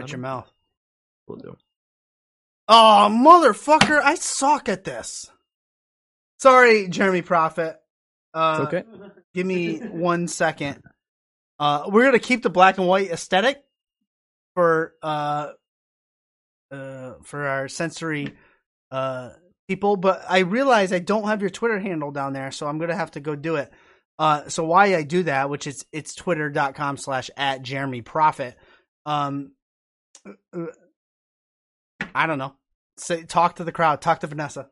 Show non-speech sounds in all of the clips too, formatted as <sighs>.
shut your mouth. We'll do. Oh, motherfucker! I suck at this. Sorry, Jeremy Prophet. Uh, It's okay. Give me one second. Uh, we're gonna keep the black and white aesthetic for uh, uh, for our sensory uh people, but I realize I don't have your Twitter handle down there, so I'm gonna have to go do it. Uh, so why I do that, which is it's twitter.com slash at Jeremy Prophet. Um, I don't know. Say, talk to the crowd. Talk to Vanessa.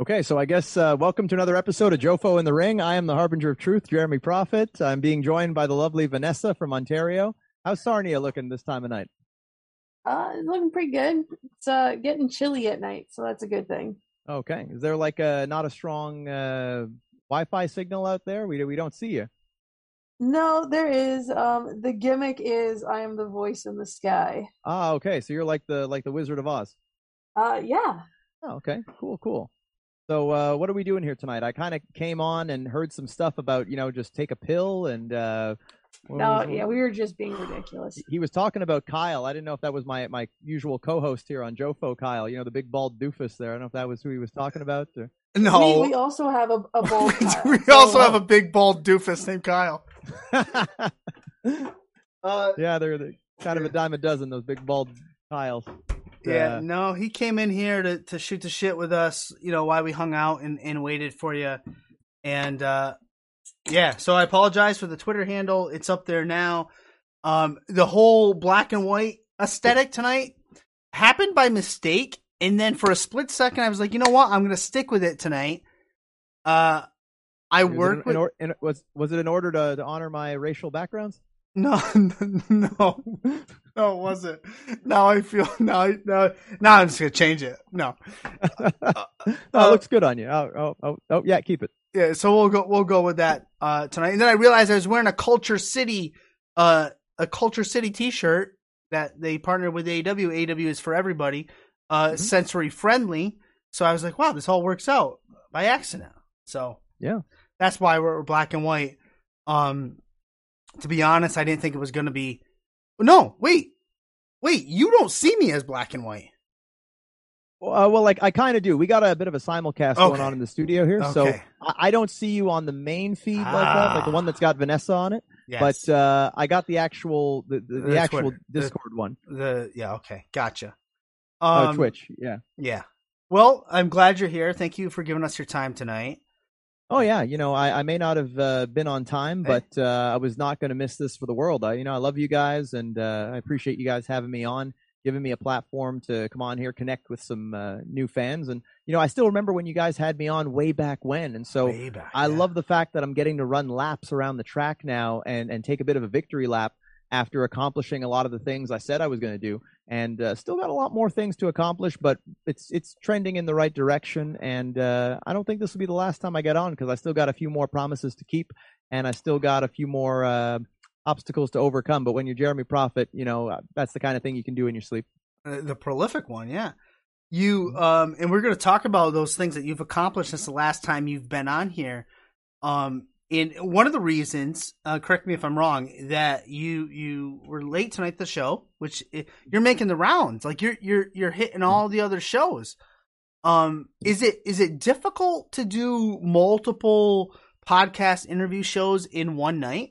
Okay, so I guess uh, welcome to another episode of Jofo in the Ring. I am the Harbinger of Truth, Jeremy Prophet. I'm being joined by the lovely Vanessa from Ontario. How's Sarnia looking this time of night? Uh, it's looking pretty good. It's uh getting chilly at night, so that's a good thing. Okay, is there like a not a strong uh, Wi-Fi signal out there? We we don't see you. No, there is. Um, the gimmick is I am the voice in the sky. Ah, okay, so you're like the like the Wizard of Oz. Uh, yeah. Oh, okay, cool, cool. So uh, what are we doing here tonight? I kind of came on and heard some stuff about you know just take a pill and uh, No, was- yeah, we were just being ridiculous. he was talking about Kyle. I didn't know if that was my my usual co-host here on Jofo, Kyle. You know the big bald doofus there. I don't know if that was who he was talking about. Or... No, We, we also have a, a bald <laughs> Kyle, we so- also have a big bald doofus named Kyle. <laughs> Uh, yeah, they're the, kind of a dime a dozen. Those big bald Kyles. yeah, Uh, no, he came in here to, to shoot the shit with us. You know why we hung out and, and waited for you, and uh, yeah. So I apologize for the Twitter handle. It's up there now. Um, the whole black and white aesthetic tonight happened by mistake, and then for a split second, I was like, you know what? I'm gonna stick with it tonight. Uh, I work with or, in, was was it in order to, to honor my racial backgrounds? No, <laughs> no, no, it wasn't. Now I feel <laughs> now. Now, now I'm just gonna change it. No, <laughs> no, uh, it looks good on you. Oh, oh, oh, oh, yeah, keep it. yeah. So we'll go. We'll go with that uh, tonight. And then I realized I was wearing a KultureCity, uh, a KultureCity T-shirt that they partnered with AEW. AEW is for everybody, uh, Mhm. sensory friendly. So I was like, wow, this all works out by accident. So Yeah. That's why we're black and white. Um, to be honest, I didn't think it was going to be. No, wait, wait. You don't see me as black and white. Uh, well, like I kind of do. We got a bit of a simulcast going on in the studio here, so I, I don't see you on the main feed like that, like the Ah. one that's got Vanessa on it. Yes. But uh, I got the actual the, the, the The actual Twitter. Discord one. the yeah, okay, gotcha. Oh, Um, Twitch, yeah. Yeah. Well, I'm glad you're here. Thank you for giving us your time tonight. Oh yeah, you know I, I may not have uh, been on time, but uh, I was not going to miss this for the world. I, you know I love you guys, and uh, I appreciate you guys having me on, giving me a platform to come on here, connect with some uh, new fans, and you know I still remember when you guys had me on way back when, and so back, I yeah. love the fact that I'm getting to run laps around the track now and and take a bit of a victory lap after accomplishing a lot of the things I said I was going to do, and uh, still got a lot more things to accomplish, but it's it's trending in the right direction, and uh, I don't think this will be the last time I get on because I still got a few more promises to keep, and I still got a few more uh, obstacles to overcome. But when you're Jeremy Prophet, you know uh, that's the kind of thing you can do in your sleep. Uh, the prolific one, yeah. You um, and we're going to talk about those things that you've accomplished since the last time you've been on here. Um, and one of the reasons, uh, correct me if I'm wrong, that you you were late tonight the show, which you're making the rounds, like you're you're you're hitting all the other shows. Um, is it is it difficult to do multiple podcast interview shows in one night?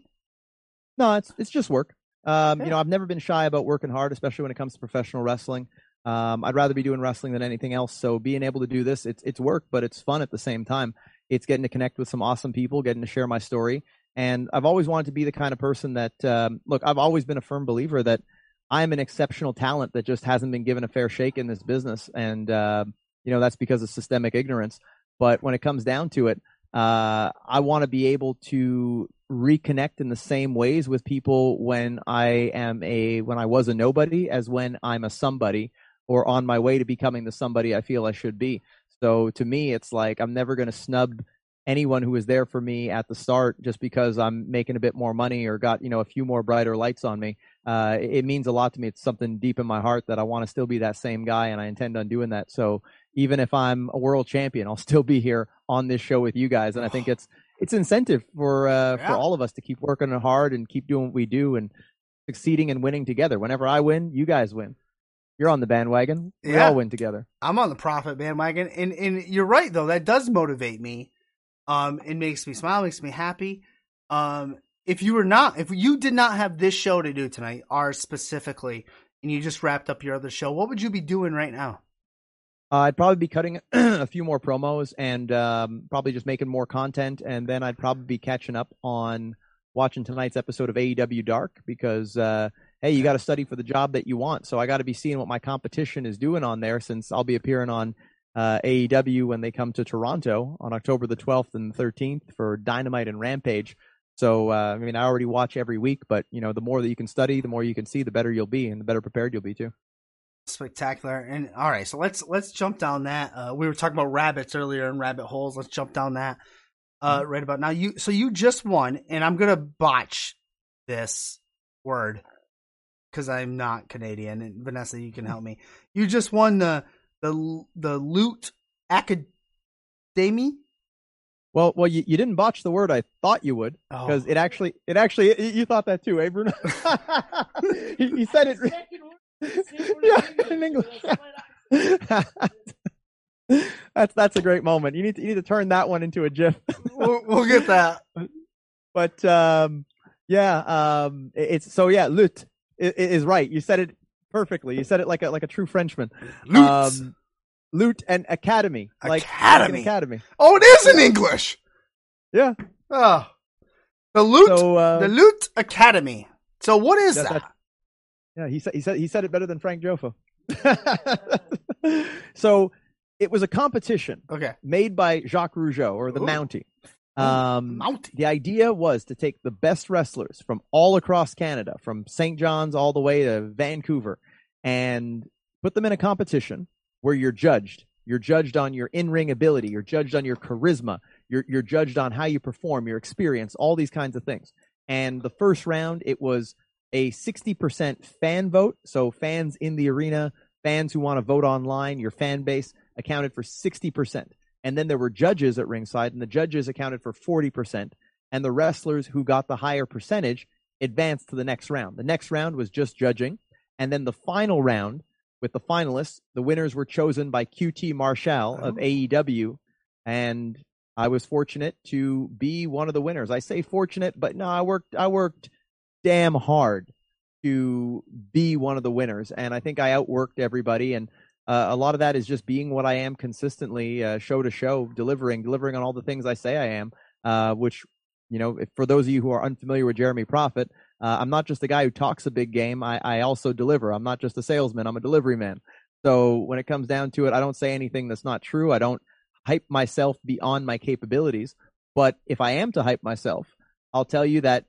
No, it's it's just work. Um, Yeah. You know, I've never been shy about working hard, especially when it comes to professional wrestling. Um, I'd rather be doing wrestling than anything else. So being able to do this, it's it's work, but it's fun at the same time. It's getting to connect with some awesome people, getting to share my story. And I've always wanted to be the kind of person that, um, look, I've always been a firm believer that I'm an exceptional talent that just hasn't been given a fair shake in this business. And, uh, you know, that's because of systemic ignorance. But when it comes down to it, uh, I want to be able to reconnect in the same ways with people when I am a when I was a nobody as when I'm a somebody or on my way to becoming the somebody I feel I should be. So to me, it's like I'm never going to snub anyone who was there for me at the start just because I'm making a bit more money or got you know a few more brighter lights on me. Uh, it, it means a lot to me. It's something deep in my heart that I want to still be that same guy, and I intend on doing that. So even if I'm a world champion, I'll <laughs> still be here on this show with you guys, and I think <sighs> it's it's incentive for uh, Yeah. for all of us to keep working hard and keep doing what we do. And succeeding and winning together. Whenever I win, you guys win. You're on the bandwagon. We Yeah. all win together. I'm on the Prophet bandwagon, and and you're right though. That does motivate me. Um, it makes me smile, makes me happy. Um, if you were not, if you did not have this show to do tonight, ours specifically, and you just wrapped up your other show, what would you be doing right now? Uh, I'd probably be cutting <clears throat> a few more promos and um, probably just making more content, and then I'd probably be catching up on watching tonight's episode of AEW Dark because uh, hey, you got to study for the job that you want, so I got to be seeing what my competition is doing on there since I'll be appearing on uh, AEW when they come to Toronto on October the 12th and 13th for Dynamite and Rampage. So uh, I mean, I already watch every week, but you know, the more that you can study, the more you can see, the better you'll be, and the better prepared you'll be too. Spectacular. And all right, so let's let's jump down that. Uh, we were talking about rabbits earlier and rabbit holes. Let's jump down that uh, right about now. You so you just won, and I'm gonna botch this word because I'm not Canadian. And Vanessa, you can help me. You just won the the the Lutte Academy. Well, well, you, you didn't botch the word I thought you would because Oh. it actually, it actually, you- you thought that too, eh, Bruno? <laughs> he, he said it. yeah, in English. that's that's a great moment. You need to you need to turn that one into a GIF. we'll, we'll get that. But um, yeah, um, it- it's so yeah. Lut i- i- is right. You said it perfectly. You said it like a like a true Frenchman. Loot. Um, Loot and Academy, like like Academy. academy. oh, it is in English. Yeah. Oh, the Loot. So uh, the Lutte Academy. So what is That- that? that- Yeah, he said he said he said it better than Frank Jofo. <laughs> so it was a competition Okay. made by Jacques Rougeau or the Ooh. Mountie. Um, the idea was to take the best wrestlers from all across Canada, from St. John's all the way to Vancouver, and put them in a competition where you're judged. You're judged on your in-ring ability. You're judged on your charisma. You're you're judged on how you perform, your experience, all these kinds of things. And the first round, it was a 60% fan vote. So fans in the arena, fans who want to vote online, your fan base accounted for 60%. And then there were judges at ringside, and the judges accounted for 40%. And the wrestlers who got the higher percentage advanced to the next round. The next round was just judging. And then the final round with the finalists, the winners were chosen by QT Marshall of Oh. AEW. And I was fortunate to be one of the winners. I say fortunate, but no, I worked I worked damn hard to be one of the winners. And I think I outworked everybody. And uh, a lot of that is just being what I am consistently, uh, show to show, delivering, delivering on all the things I say I am. Uh, which, you know, if, for those of you who are unfamiliar with Jeremy Prophet, uh, I'm not just a guy who talks a big game. I, I also deliver. I'm not just a salesman. I'm a delivery man. So when it comes down to it, I don't say anything that's not true. I don't hype myself beyond my capabilities. But if I am to hype myself, I'll tell you that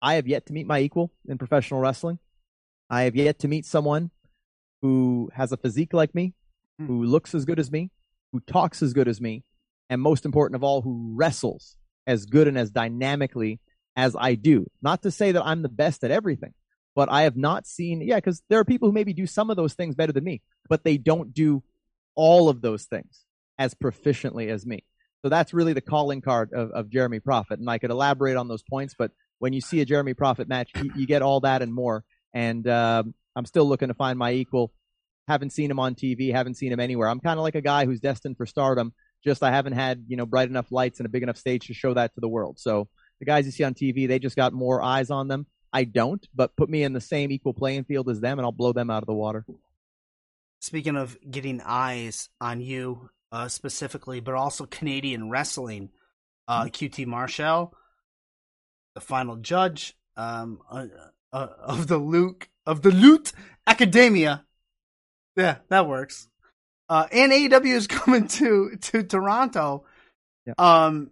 I have yet to meet my equal in professional wrestling. I have yet to meet someone who has a physique like me, Hmm. who looks as good as me, who talks as good as me, and most important of all, who wrestles as good and as dynamically as I do. Not to say that I'm the best at everything, but I have not seen, yeah, because there are people who maybe do some of those things better than me, but they don't do all of those things as proficiently as me. So that's really the calling card of, of Jeremy Prophet. And I could elaborate on those points, but when you see a Jeremy Prophet match, you, you get all that and more. And um, I'm still looking to find my equal. Haven't seen him on TV, haven't seen him anywhere. I'm kind of like a guy who's destined for stardom. Just I haven't had you know bright enough lights and a big enough stage to show that to the world. So the guys you see on TV, they just got more eyes on them. I don't, but put me in the same equal playing field as them, and I'll blow them out of the water. Speaking of getting eyes on you uh, specifically, but also Canadian wrestling, uh, QT Marshall, the final judge um, uh, uh, of the Luke of the Lutte Academia. Yeah, that works. Uh, and AEW is <laughs> coming to to Toronto. Yeah. Um,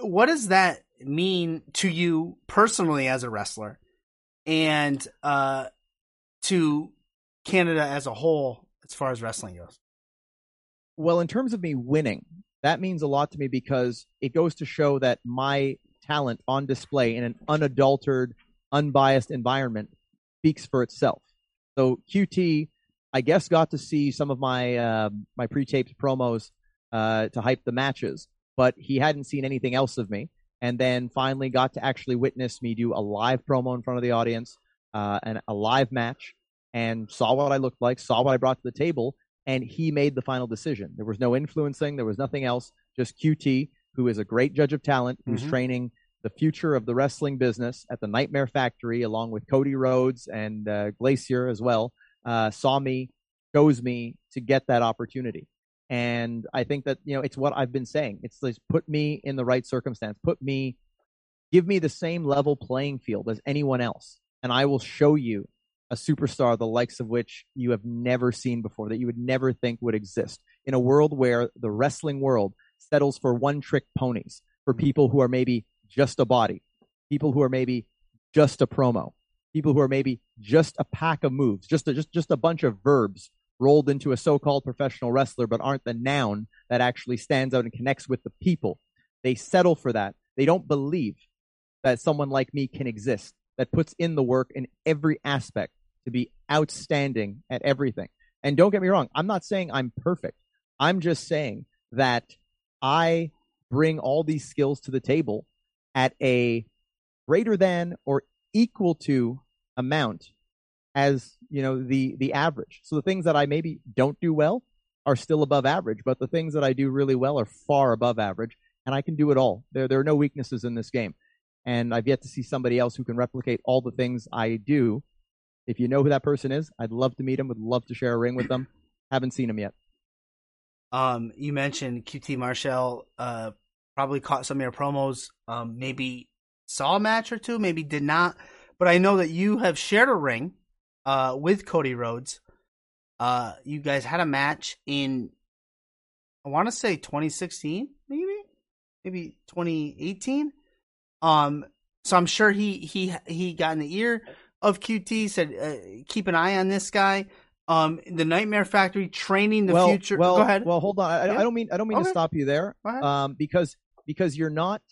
what does that mean to you personally as a wrestler, and uh, to Canada as a whole as far as wrestling goes? Well, in terms of me winning, that means a lot to me because it goes to show that my talent on display in an unadulterated, unbiased environment speaks for itself. So QT, I guess, got to see some of my uh, my pre-taped promos uh, to hype the matches, but he hadn't seen anything else of me. and then finally got to actually witness me do a live promo in front of the audience uh, and a live match and saw what I looked like, saw what I brought to the table, and he made the final decision. There was no influencing, there was nothing else, just QT, who is a great judge of talent, who's Mhm. training the future of the wrestling business at the Nightmare Factory, along with Cody Rhodes and uh, Glacier as well, uh, saw me, chose me to get that opportunity. And I think that, you know, it's what I've been saying. It's like, put me in the right circumstance, put me, give me the same level playing field as anyone else, and I will show you a superstar the likes of which you have never seen before, that you would never think would exist. In a world where the wrestling world settles for one trick ponies, for people who are maybe just a body, people who are maybe just a promo, people who are maybe just a pack of moves, just a, just just a bunch of verbs rolled into a so-called professional wrestler, but aren't the noun that actually stands out and connects with the people. They settle for that. They don't believe that someone like me can exist that puts in the work in every aspect to be outstanding at everything. And don't get me wrong, I'm not saying I'm perfect. I'm just saying that I bring all these skills to the table at a greater than or equal to amount as, you know, the the average. So the things that I maybe don't do well are still above average, but the things that I do really well are far above average and I can do it all. There there are no weaknesses in this game. And I've yet to see somebody else who can replicate all the things I do. If you know who that person is, I'd love to meet him, would love to share a ring with them. Haven't seen him yet. Um, you mentioned QT Marshall. Uh, probably caught some of your promos. Um, maybe saw a match or two, maybe did not. But I know that you have shared a ring, uh, with Cody Rhodes. Uh, you guys had a match in, I want to say 2016, maybe, maybe 2018. Um, so I'm sure he he he got in the ear of QT. Said, uh, keep an eye on this guy. Um, the Nightmare Factory training the well, future. Well, Go ahead. Well, hold on. I, Yeah. I don't mean I don't mean Okay. to stop you there. Um, because because you're not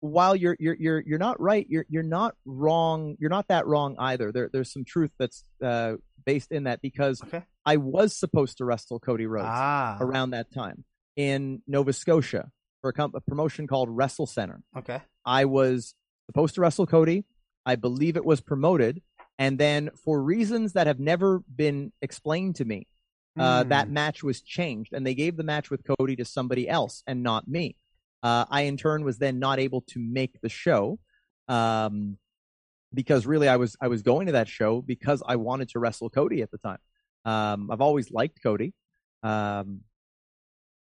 while you're you're you're you're not right. You're you're not wrong. You're not that wrong either. There there's some truth that's uh, based in that because Okay. I was supposed to wrestle Cody Rhodes ah, around that time in Nova Scotia for a, a promotion called Wrestle Center. okay. I was supposed to wrestle Cody. I believe it was promoted. And then, for reasons that have never been explained to me, uh, Hmm. that match was changed and they gave the match with Cody to somebody else and not me. Uh, I, in turn, was then not able to make the show. Um, because really I was I was going to that show because I wanted to wrestle Cody at the time. Um, I've always liked Cody. Um,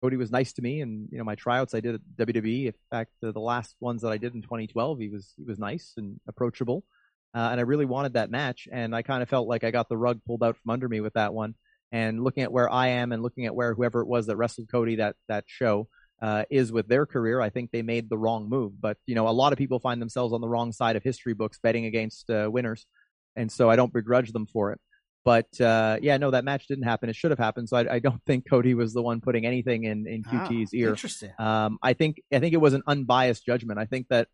Cody was nice to me, and you know my tryouts I did at WWE. In fact, the, the last ones that I did in 2012, he was he was nice and approachable, uh, and I really wanted that match. And I kind of felt like I got the rug pulled out from under me with that one. And looking at where I am, and looking at where whoever it was that wrestled Cody that that show uh, is with their career, I think they made the wrong move. But you know, a lot of people find themselves on the wrong side of history books betting against uh, winners, and so I don't begrudge them for it. But uh, yeah, no, that match didn't happen. It should have happened. So I, I don't <laughs> think Cody was the one putting anything in in Ah, QT's ear. Interesting. Um, I think I think it was an unbiased judgment. I think that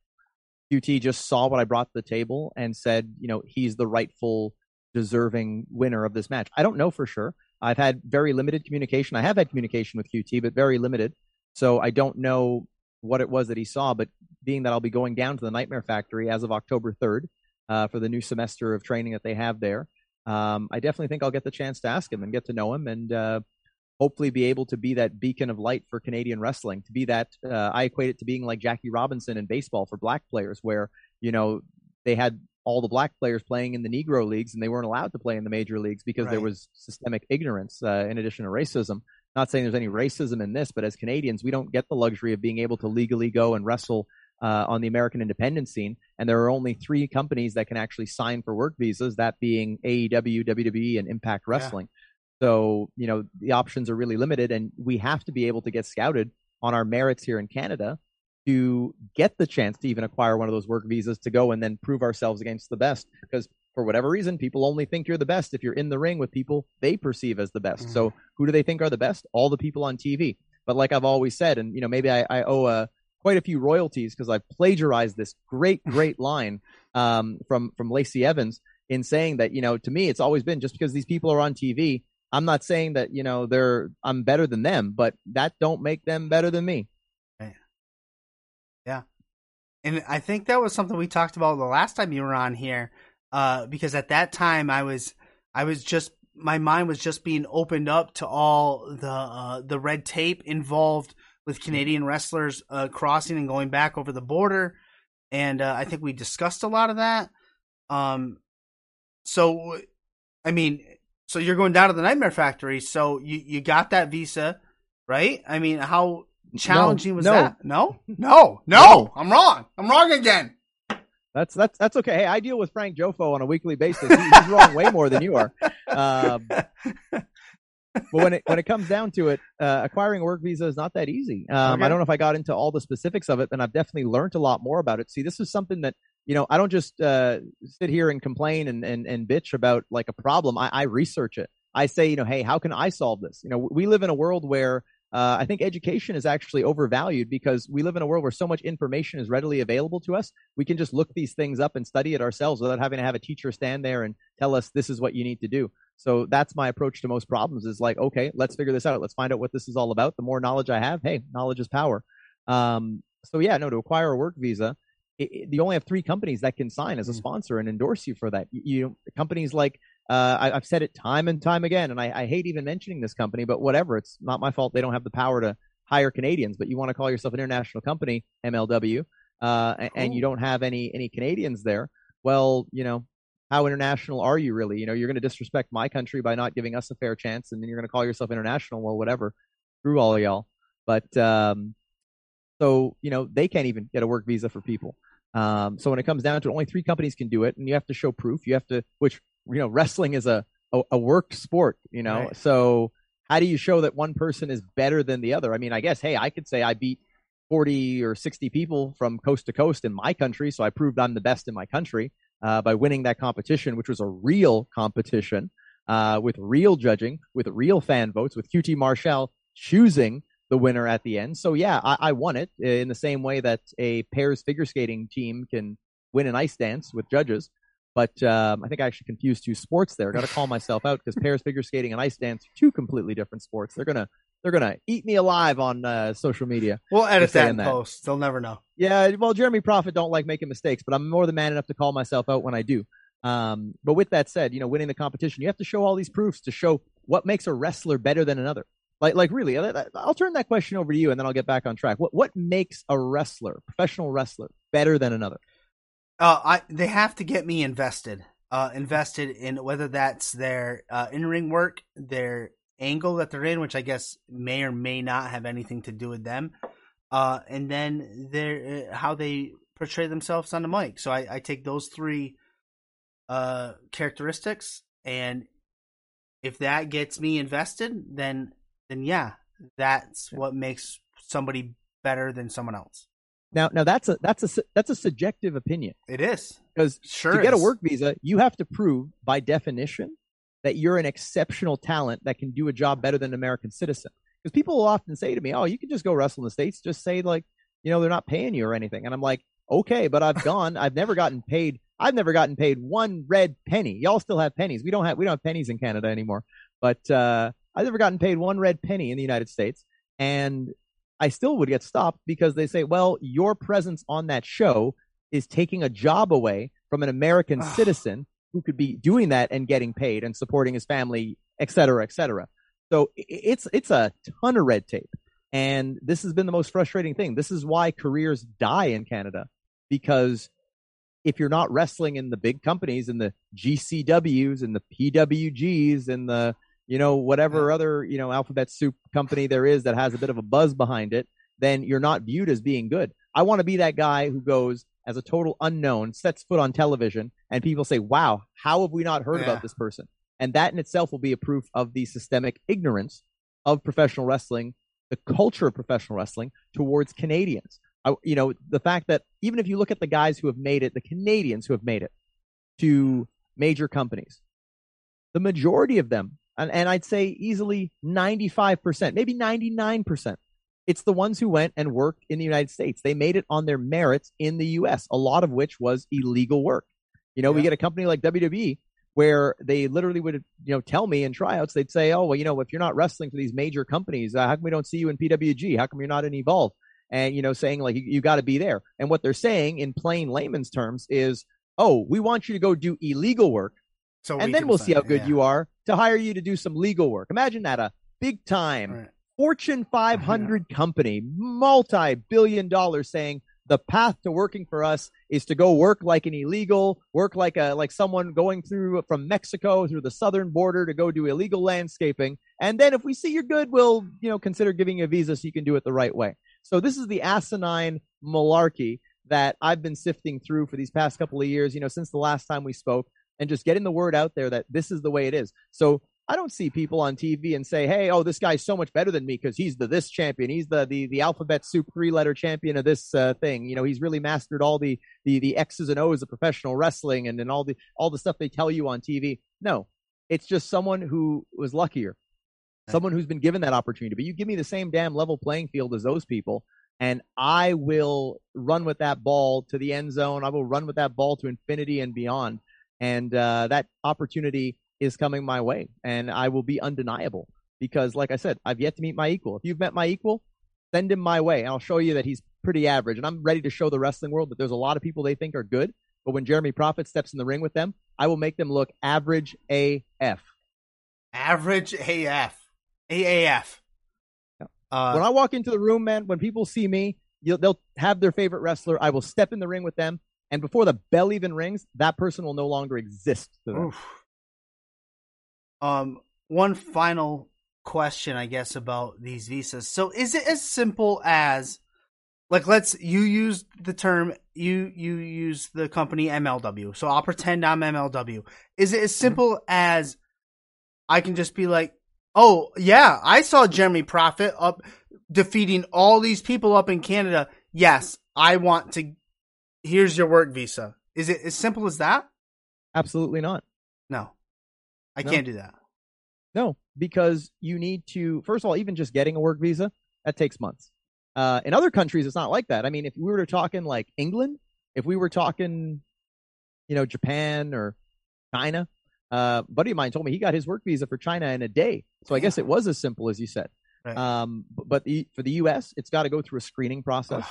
QT just saw what I brought to the table and said, you know, he's the rightful, deserving winner of this match. I don't know for sure. I've had very limited communication. I have had communication with QT, but very limited. So I don't know what it was that he saw. But being that I'll be going down to the Nightmare Factory as of October 3rd uh, for the new semester of training that they have there, um, I definitely think I'll get the chance to ask him and get to know him and uh, hopefully be able to be that beacon of light for Canadian wrestling. To be that, uh, I equate it to being like Jackie Robinson in baseball for black players, where you know they had all the black players playing in the Negro leagues and they weren't allowed to play in the major leagues because there was systemic ignorance uh, in addition to racism. Not saying there's any racism in this, but as Canadians, we don't get the luxury of being able to legally go and wrestle uh, on the American independent scene. And there are only three companies that can actually sign for work visas, that being AEW, WWE, and Impact Wrestling. So, you know, the options are really limited, and we have to be able to get scouted on our merits here in Canada to get the chance to even acquire one of those work visas to go and then prove ourselves against the best. Because for whatever reason, people only think you're the best if you're in the ring with people they perceive as the best. Mhm. So, who do they think are the best? All the people on TV. But like I've always said, and you know, maybe I, I owe uh, quite a few royalties because I've plagiarized this great, great line um, from from Lacey Evans in saying that you know, to me, it's always been just because these people are on TV. I'm not saying that you know they're I'm better than them, but that don't make them better than me. Yeah. And I think that was something we talked about the last time you were on here, uh, because at that time I was I was just my mind was just being opened up to all the uh, the red tape involved with Canadian wrestlers uh, crossing and going back over the border, and uh, I think we discussed a lot of that. Um, so, I mean, so you're going down to the Nightmare Factory, so you you got that visa, right? I mean, how challenging No, was no. that? No, no, no, I'm wrong. I'm wrong again. That's that's that's okay. Hey, I deal with Frank Jofo on a weekly basis. He- He's wrong way more than you are. Um, but when it when it comes down to it, uh, acquiring a work visa is not that easy. Um, Okay. I don't know if I got into all the specifics of it, and I've definitely learned a lot more about it. See, this is something that you know I don't just uh, sit here and complain and, and and bitch about like a problem. I, I research it. I say, you know, hey, how can I solve this? You know, we live in a world where uh, I think education is actually overvalued because we live in a world where so much information is readily available to us. We can just look these things up and study it ourselves without having to have a teacher stand there and tell us this is what you need to do. So that's my approach to most problems is like, okay, let's figure this out. Let's find out what this is all about. The more knowledge I have, hey, knowledge is power. Um, so yeah, no, to acquire a work visa, it, it, you only have three companies that can sign as a Mm. sponsor and endorse you for that. You, you companies like uh, I, I've said it time and time again, and I, I hate even mentioning this company, but whatever. It's not my fault. They don't have the power to hire Canadians, but you want to call yourself an international company, MLW, uh, a- and you don't have any any Canadians there. Well, you know, how international are you really? You know, you're going to disrespect my country by not giving us a fair chance, and then you're going to call yourself international. Well, whatever. Screw all of y'all. But um, so you know, they can't even get a work visa for people. Um, so when it comes down to it, only three companies can do it, and you have to show proof. You have to, which you know, wrestling is a a, a worked sport. You know, Right. so how do you show that one person is better than the other? I mean, I guess, hey, I could say I beat 40 or 60 people from coast to coast in my country. So I proved I'm the best in my country uh, by winning that competition, which was a real competition uh, with real judging, with real fan votes, with QT Marshall choosing the winner at the end. So yeah, I, I won it in the same way that a pairs figure skating team can win an ice dance with judges. But um, I think I actually confused two sports there. Got to call myself out because pairs figure skating and ice dance are two completely different sports. They're gonna they're gonna eat me alive on uh, social media. We'll edit that in that. post. They'll never know. Yeah, well, Jeremy Prophet don't like making mistakes, but I'm more than man enough to call myself out when I do. Um, but with that said, you know, winning the competition, you have to show all these proofs to show what makes a wrestler better than another. Like, like really, I- I- I'll turn that question over to you, and then I'll get back on track. What what makes a wrestler, professional wrestler, better than another? Uh, I they have to get me invested. Uh, invested in whether that's their uh, in ring work, their angle that they're in, which I guess may or may not have anything to do with them, uh, and then their uh, how they portray themselves on the mic. So I, I take those three uh, characteristics, and if that gets me invested, then then yeah, that's what makes somebody better than someone else. Now, now that's a that's a that's a subjective opinion It is because sure to get a work visa, you have to prove by definition that you're an exceptional talent that can do a job better than an American citizen. Because people will often say to me, "Oh, you can just go wrestle in the states. Just say like, you know, they're not paying you or anything." And I'm like, "Okay, but I've gone. I've never gotten paid. I've never gotten paid one red penny. Y'all still have pennies. We don't have we don't have pennies in Canada anymore. But uh, I've never gotten paid one red penny in the United States, and I still would get stopped because they say, "Well, your presence on that show is taking a job away from an American ah. citizen who could be doing that and getting paid and supporting his family, et cetera, et cetera." So it's it's a ton of red tape, and this has been the most frustrating thing. This is why careers die in Canada because if you're not wrestling in the big companies and the GCWs and the PWGs and the you know whatever other you know alphabet soup company there is that has a bit of a buzz behind it, then you're not viewed as being good. I want to be that guy who goes as a total unknown, sets foot on television, and people say, "Wow, how have we not heard Yeah. about this person?" And that in itself will be a proof of the systemic ignorance of professional wrestling, the culture of professional wrestling towards Canadians. I, you know, the fact that even if you look at the guys who have made it, the Canadians who have made it to major companies, the majority of them, and, and I'd say easily 95%, maybe 99%, it's the ones who went and worked in the United States. They made it on their merits in the US, a lot of which was illegal work. You know, we get a company like WWE where they literally would, you know, tell me in tryouts, they'd say, oh, well, you know, if you're not wrestling for these major companies, uh, how come we don't see you in PWG? How come you're not in Evolve? and you know saying like you, you got to be there. And what they're saying in plain layman's terms is, oh, we want you to go do illegal work, So and we then we'll see how good yeah. you are to hire you to do some legal work. Imagine that a big time Right. Fortune 500 <laughs> company, multi billion dollars saying the path to working for us is to go work like an illegal, work like a, like someone going through from Mexico through the southern border to go do illegal landscaping. And then if we see you're good, we'll, you know, consider giving you a visa so you can do it the right way. So this is the asinine malarkey that I've been sifting through for these past couple of years, you know, since the last time we spoke and just getting the word out there that this is the way it is. So I don't see people on TV and say, "Hey, oh, this guy's so much better than me because he's the this champion. He's the the the alphabet soup three letter champion of this uh, thing. You know, he's really mastered all the the the X's and O's of professional wrestling and and all the all the stuff they tell you on TV. No, it's just someone who was luckier, someone who's been given that opportunity. But you give me the same damn level playing field as those people, and I will run with that ball to the end zone. I will run with that ball to infinity and beyond. And uh, that opportunity is coming my way, and I will be undeniable because, like I said, I've yet to meet my equal. If you've met my equal, send him my way, and I'll show you that he's pretty average. And I'm ready to show the wrestling world that there's a lot of people they think are good, but when Jeremy Prophet steps in the ring with them, I will make them look average AF. Average AF. AAF. Yeah. Uh, when I walk into the room, man, when people see me, you'll, they'll have their favorite wrestler. I will step in the ring with them, and before the bell even rings, that person will no longer exist to them. Oof. Um, one final question, I guess, about these visas. So, is it as simple as, like, let's you use the term you you use the company MLW. So I'll pretend I'm MLW. Is it as simple as I can just be like, oh yeah, I saw Jeremy Prophet up defeating all these people up in Canada. Yes, I want to. Here's your work visa. Is it as simple as that? Absolutely not. No, I No. can't do that. No, because you need to, first of all, even just getting a work visa, that takes months. Uh, in other countries, it's not like that. I mean, if we were talking like England, if we were talking, you know, Japan or China, uh, a buddy of mine told me he got his work visa for China in a day. So I guess it was as simple as you said. Right. Um, but the, for the U.S., it's got to go through a screening process.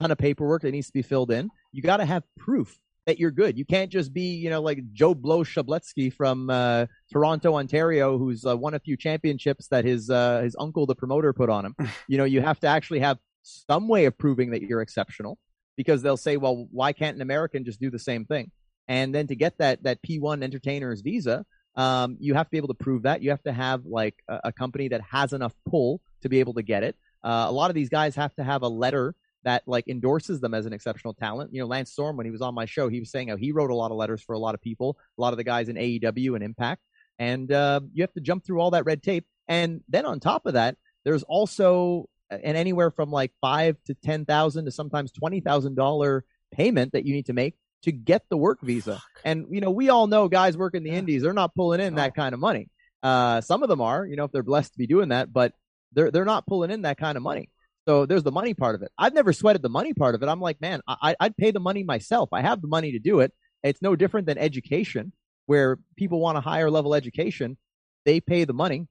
Ton of paperwork that needs to be filled in. You got to have proof that you're good. You can't just be, you know, like Joe Blow Shabletsky from uh, Toronto, Ontario, who's uh, won a few championships that his uh, his uncle, the promoter, put on him. <laughs> you know, you have to actually have some way of proving that you're exceptional, because they'll say, well, why can't an American just do the same thing? And then to get that that P1 entertainer's visa, um, you have to be able to prove that. You have to have like a, a company that has enough pull to be able to get it. Uh, a lot of these guys have to have a letter that like endorses them as an exceptional talent. You know, Lance Storm, when he was on my show, he was saying how he wrote a lot of letters for a lot of people, a lot of the guys in AEW and Impact, and uh, you have to jump through all that red tape. And then on top of that, there's also an anywhere from like five to ten thousand to sometimes twenty thousand dollar payment that you need to make to get the work visa. And you know, we all know guys working the Yeah. indies, they're not pulling in No. that kind of money. Uh, some of them are, you know, if they're blessed to be doing that, but they're they're not pulling in that kind of money. So there's the money part of it. I've never sweated the money part of it. I'm like, man, I, I'd pay the money myself. I have the money to do it. It's no different than education, where people want a higher level education. They pay the money,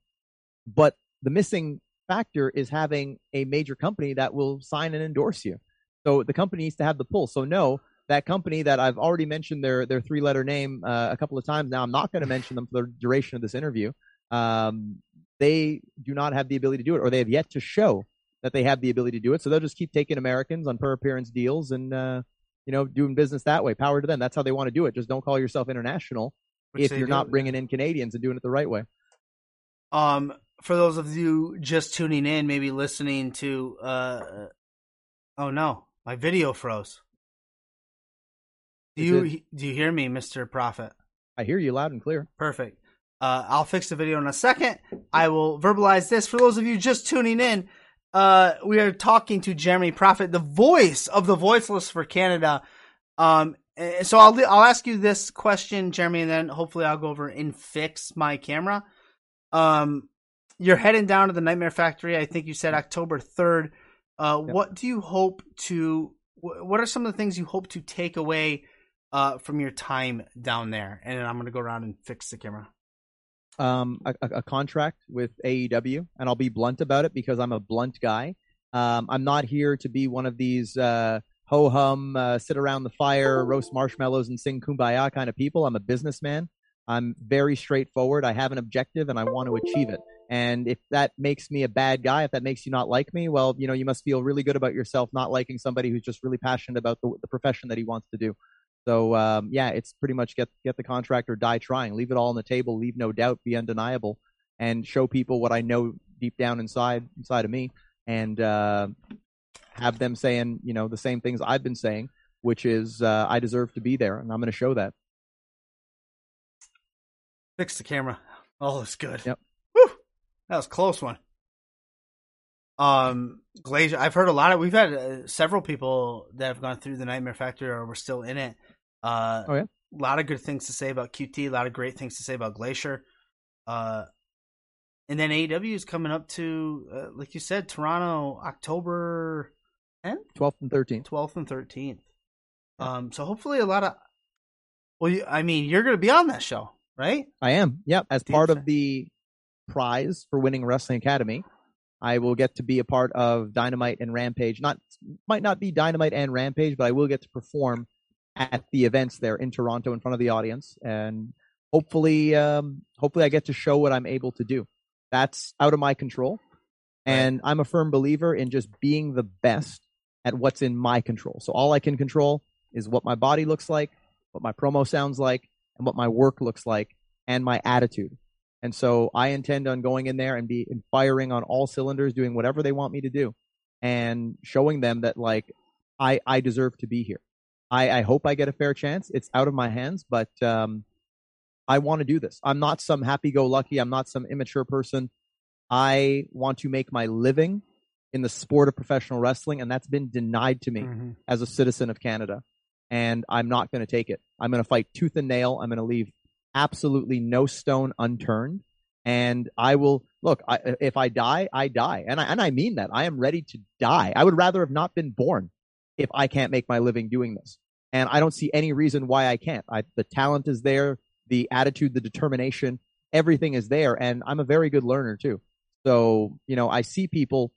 but the missing factor is having a major company that will sign and endorse you. So the company needs to have the pull. So no, that company that I've already mentioned their their three letter name uh, a couple of times now. I'm not going to mention them for the duration of this interview. Um, they do not have the ability to do it, or they have yet to show that they have the ability to do it. So they'll just keep taking Americans on per appearance deals and uh, you know doing business that way. Power to them. That's how they want to do it. Just don't call yourself international Which if you're do, not bringing in Canadians and doing it the right way. Um, for those of you just tuning in, maybe listening to, uh, oh no, my video froze. Do you do you hear me, Mister Prophet? I hear you loud and clear. Perfect. Uh, I'll fix the video in a second. I will verbalize this. For those of you just tuning in, uh, we are talking to Jeremy Prophet, the voice of the voiceless for Canada. Um, eh, so I'll I'll ask you this question, Jeremy, and then hopefully I'll go over and fix my camera. Um, you're heading down to the Nightmare Factory. I think you said October third. Uh, Yep. what do you hope to? What are some of the things you hope to take away uh, from your time down there? And then I'm gonna go around and fix the camera. Um, a, a contract with AEW, and I'll be blunt about it because I'm a blunt guy. Um, I'm not here to be one of these uh, ho hum, uh, sit around the fire, roast marshmallows, and sing kumbaya kind of people. I'm a businessman. I'm very straightforward. I have an objective and I want to achieve it. And if that makes me a bad guy, if that makes you not like me, well, you know, you must feel really good about yourself not liking somebody who's just really passionate about the, the profession that he wants to do. So um, yeah, it's pretty much get get the contract or die trying. Leave it all on the table. Leave no doubt. Be undeniable, and show people what I know deep down inside inside of me, and uh, have them saying you know the same things I've been saying, which is uh, I deserve to be there, and I'm going to show that. Fix the camera. Oh, it's good. Yep. Whew. That was a close one. Um, Glacier. I've heard a lot of. We've had uh, several people that have gone through the Nightmare Factory or were still in it. Uh, Oh, yeah? A lot of good things to say about QT. A lot of great things to say about Glacier. Uh, and then AEW is coming up to, uh, like you said, Toronto, October 10th, 12th and 13th. 12th, and 13th. Um, so hopefully a lot of. Well, you, I mean, you're going to be on that show, right? I am. Yep. As part of the prize for winning Wrestling Academy, I will get to be a part of Dynamite and Rampage. Not might not be Dynamite and Rampage, but I will get to perform at the events there in Toronto in front of the audience, and hopefully, um, hopefully, I get to show what I'm able to do. That's out of my control, and I'm a firm believer in just being the best at what's in my control. So all I can control is what my body looks like, what my promo sounds like, and what my work looks like, and my attitude. And so I intend on going in there and be and firing on all cylinders, doing whatever they want me to do, and showing them that like I I deserve to be here. I I hope I get a fair chance. It's out of my hands, but um, I want to do this. I'm not some happy-go-lucky. I'm not some immature person. I want to make my living in the sport of professional wrestling, and that's been denied to me Mm-hmm. as a citizen of Canada. And I'm not going to take it. I'm going to fight tooth and nail. I'm going to leave absolutely no stone unturned. And I will look, I, if I die, I die. And I, and I mean that. I am ready to die. I would rather have not been born if I can't make my living doing this. And I don't see any reason why I can't. I, the talent is there, the attitude, the determination, everything is there. And I'm a very good learner too. So, you know, I see people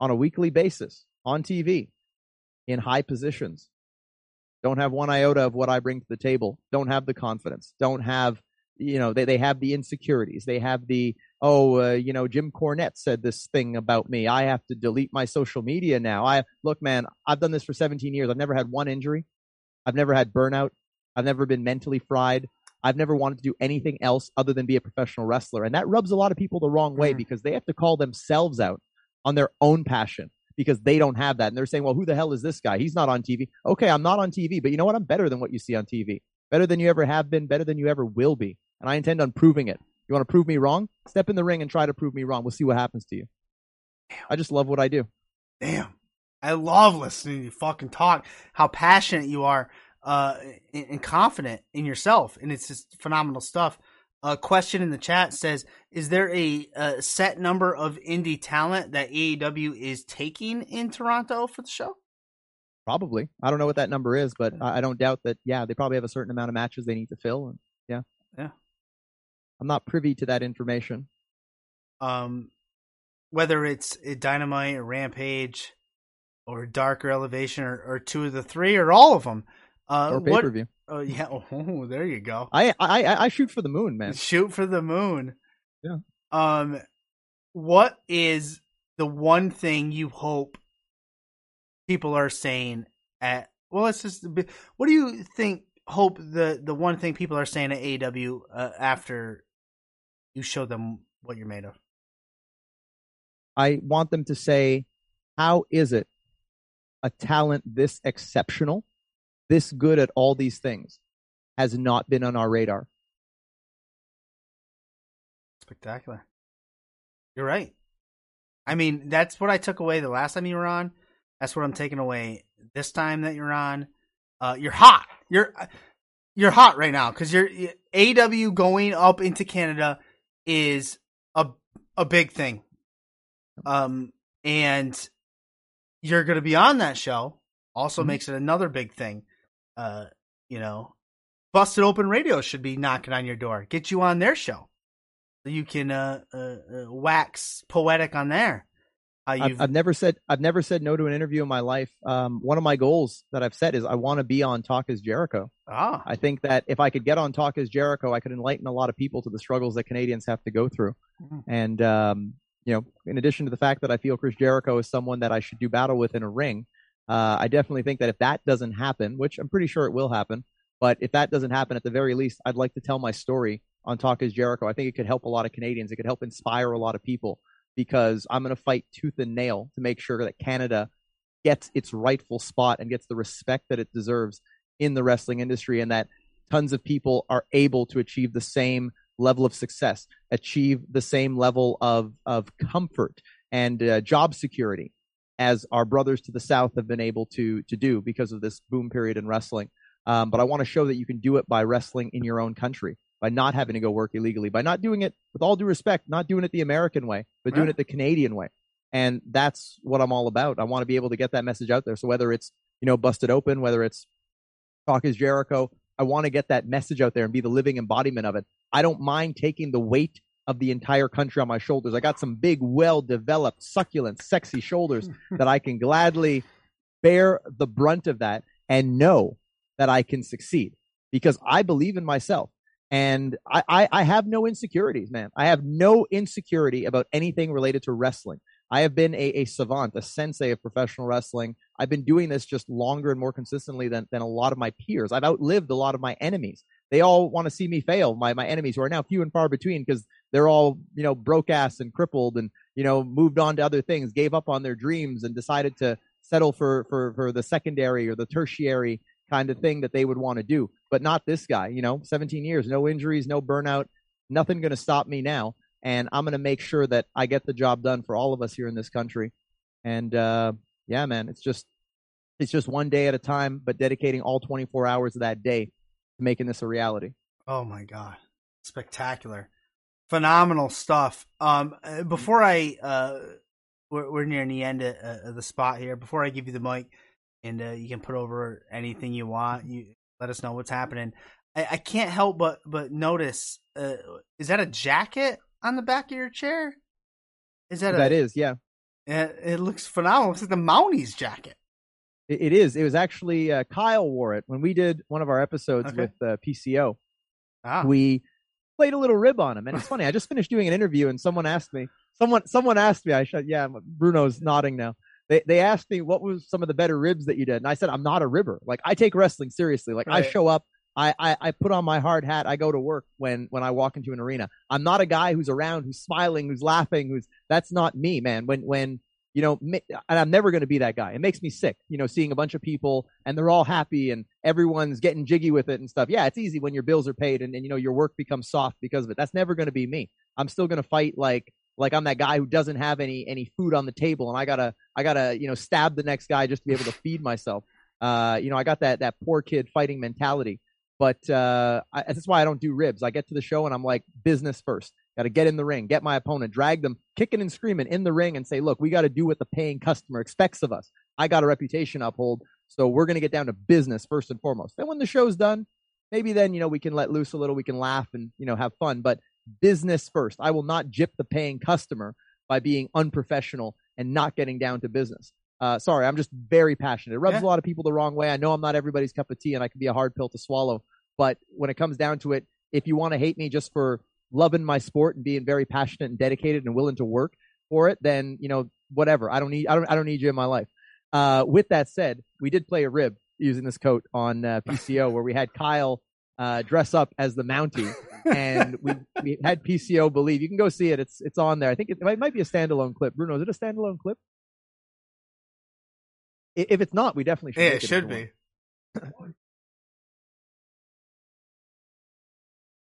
on a weekly basis on TV in high positions. Don't have one iota of what I bring to the table. Don't have the confidence. Don't have, you know, they, they have the insecurities. They have the, oh, uh, you know, Jim Cornette said this thing about me. I have to delete my social media now. I look, man, I've done this for 17 years. I've never had one injury. I've never had burnout. I've never been mentally fried. I've never wanted to do anything else other than be a professional wrestler. And that rubs a lot of people the wrong way Mhm. because they have to call themselves out on their own passion because they don't have that. And they're saying, well, who the hell is this guy? He's not on TV. Okay, I'm not on TV, but you know what? I'm better than what you see on TV. Better than you ever have been, better than you ever will be. And I intend on proving it. You want to prove me wrong? Step in the ring and try to prove me wrong. We'll see what happens to you. I just love what I do. Damn. I love listening to you fucking talk, how passionate you are uh, and, and confident in yourself. And it's just phenomenal stuff. A question in the chat says Is there a, a set number of indie talent that AEW is taking in Toronto for the show? Probably. I don't know what that number is, but I I don't doubt that, yeah, they probably have a certain amount of matches they need to fill. And yeah. Yeah. I'm not privy to that information. Um, whether it's a Dynamite or Rampage or Dark or Elevation or, or two of the three or all of them. Uh, or pay per view. Oh, <laughs> yeah. Oh, there you go. I, I I I shoot for the moon, man. Shoot for the moon. Yeah. Um, what is the one thing you hope people are saying at? Well, let's just. What do you think? Hope the the one thing people are saying at AEW uh, after you show them what you're made of. I want them to say, how is it a talent this exceptional, this good at all these things, has not been on our radar? Spectacular. You're right. I mean, that's what I took away the last time you were on. That's what I'm taking away this time that you're on. Uh, you're hot. You're you're hot right now because you're AEW going up into Canada is a a big thing. Um, and you're going to be on that show. Also Mhm. makes it another big thing. Uh, you know, Busted Open Radio should be knocking on your door. Get you on their show so you can uh, uh, uh, wax poetic on there. I've, I've never said I've never said no to an interview in my life. Um, one of my goals that I've set is I want to be on Talk is Jericho. ah I think that if I could get on Talk is Jericho, I could enlighten a lot of people to the struggles that Canadians have to go through. Mhm. And um, you know, in addition to the fact that I feel Chris Jericho is someone that I should do battle with in a ring, uh, I definitely think that if that doesn't happen, which I'm pretty sure it will happen, but if that doesn't happen, at the very least, I'd like to tell my story on Talk is Jericho. I think it could help a lot of Canadians. It could help inspire a lot of people because I'm going to fight tooth and nail to make sure that Canada gets its rightful spot and gets the respect that it deserves in the wrestling industry and that tons of people are able to achieve the same level of success, achieve the same level of, of comfort and uh, job security as our brothers to the south have been able to to do because of this boom period in wrestling. Um, but I want to show that you can do it by wrestling in your own country, by not having to go work illegally, by not doing it with all due respect, not doing it the American way, but doing it the Canadian way. And that's what I'm all about. I want to be able to get that message out there. So whether it's you know busted open, whether it's talk is Jericho, I want to get that message out there and be the living embodiment of it. I don't mind taking the weight of the entire country on my shoulders. I got some big, well developed, succulent, sexy shoulders <laughs> that I can gladly bear the brunt of that and know that I can succeed because I believe in myself. And I, I, I have no insecurities, man. I have no insecurity about anything related to wrestling. I have been a, a savant, a sensei of professional wrestling. I've been doing this just longer and more consistently than, than a lot of my peers. I've outlived a lot of my enemies. They all want to see me fail. My, my enemies who are now few and far between because they're all, you know, broke ass and crippled and, you know, moved on to other things, gave up on their dreams and decided to settle for, for, for the secondary or the tertiary kind of thing that they would want to do. But not this guy, you know, 17 years, no injuries, no burnout, nothing going to stop me now. And I'm going to make sure that I get the job done for all of us here in this country. And, uh, yeah, man, it's just, it's just one day at a time, but dedicating all 24 hours of that day to making this a reality. Oh my god, spectacular, phenomenal stuff. Um, uh, before I uh, we're, we're nearing the end of, uh, of the spot here. Before I give you the mic, and uh, you can put over anything you want. You let us know what's happening. I, I can't help but but notice. Uh, is that a jacket on the back of your chair? Is that a, That is, yeah. It, it looks phenomenal. It's like the Mounties jacket. It, it is. It was actually uh, Kyle wore it when we did one of our episodes Okay. with uh, PCO. Ah, we played a little rib on him. And it's funny. I just finished doing an interview, and someone asked me. Someone someone asked me. I said, "Yeah." Bruno's nodding now. They they asked me what was some of the better ribs that you did, and I said, "I'm not a ribber. Like I take wrestling seriously. Like I show up." I, I, I put on my hard hat. I go to work when, when I walk into an arena. I'm not a guy who's around, who's smiling, who's laughing, who's that's not me, man. When when you know, and I'm never going to be that guy. It makes me sick, you know, seeing a bunch of people and they're all happy and everyone's getting jiggy with it and stuff. Yeah, it's easy when your bills are paid and, and you know your work becomes soft because of it. That's never going to be me. I'm still going to fight like like I'm that guy who doesn't have any any food on the table and I gotta I gotta you know stab the next guy just to be able to <laughs> feed myself. Uh, you know, I got that that poor kid fighting mentality. But uh, I, that's why I don't do ribs. I get to the show and I'm like business first. Got to get in the ring, get my opponent, drag them kicking and screaming in the ring, and say, "Look, we got to do what the paying customer expects of us. I got a reputation uphold, so we're going to get down to business first and foremost. Then when the show's done, maybe then you know we can let loose a little, we can laugh and you know have fun. But business first. I will not jip the paying customer by being unprofessional and not getting down to business. Uh, sorry, I'm just very passionate. It rubs Yeah. a lot of people the wrong way. I know I'm not everybody's cup of tea, and I can be a hard pill to swallow. But when it comes down to it, if you want to hate me just for loving my sport and being very passionate and dedicated and willing to work for it, then you know whatever. I don't need I don't I don't need you in my life. Uh, with that said, we did play a rib using this coat on uh, PCO where we had Kyle uh, dress up as the Mountie, and we we had PCO believe. You can go see it. It's it's on there. I think it, might, might be a standalone clip. Bruno, is it a standalone clip? I- If it's not, we definitely should. yeah, make it if should you want. be.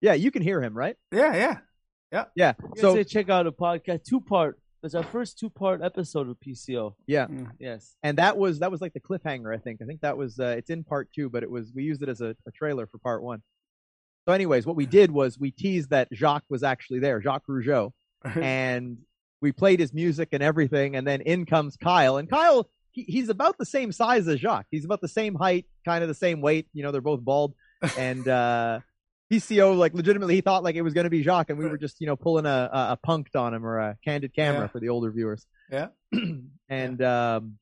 Yeah, you can hear him, right? Yeah, yeah. Yeah. You So check out a podcast, two part. That's our first two part episode of PCO. yeah, Yes. and that was that was like the cliffhanger. I think. I think that was uh, it's in part two, but it was we used it as a, a trailer for part one. So, anyways, what we did was we teased that Jacques was actually there, Jacques Rougeau, <laughs> and we played his music and everything. And then in comes Kyle, and Kyle he, he's about the same size as Jacques. He's about the same height, kind of the same weight. You know, they're both bald, and uh, PCO like legitimately he thought like it was going to be Jacques, and we were just you know pulling a, a, a punked on him or a candid camera Yeah. for the older viewers. <clears throat> Yeah. and um,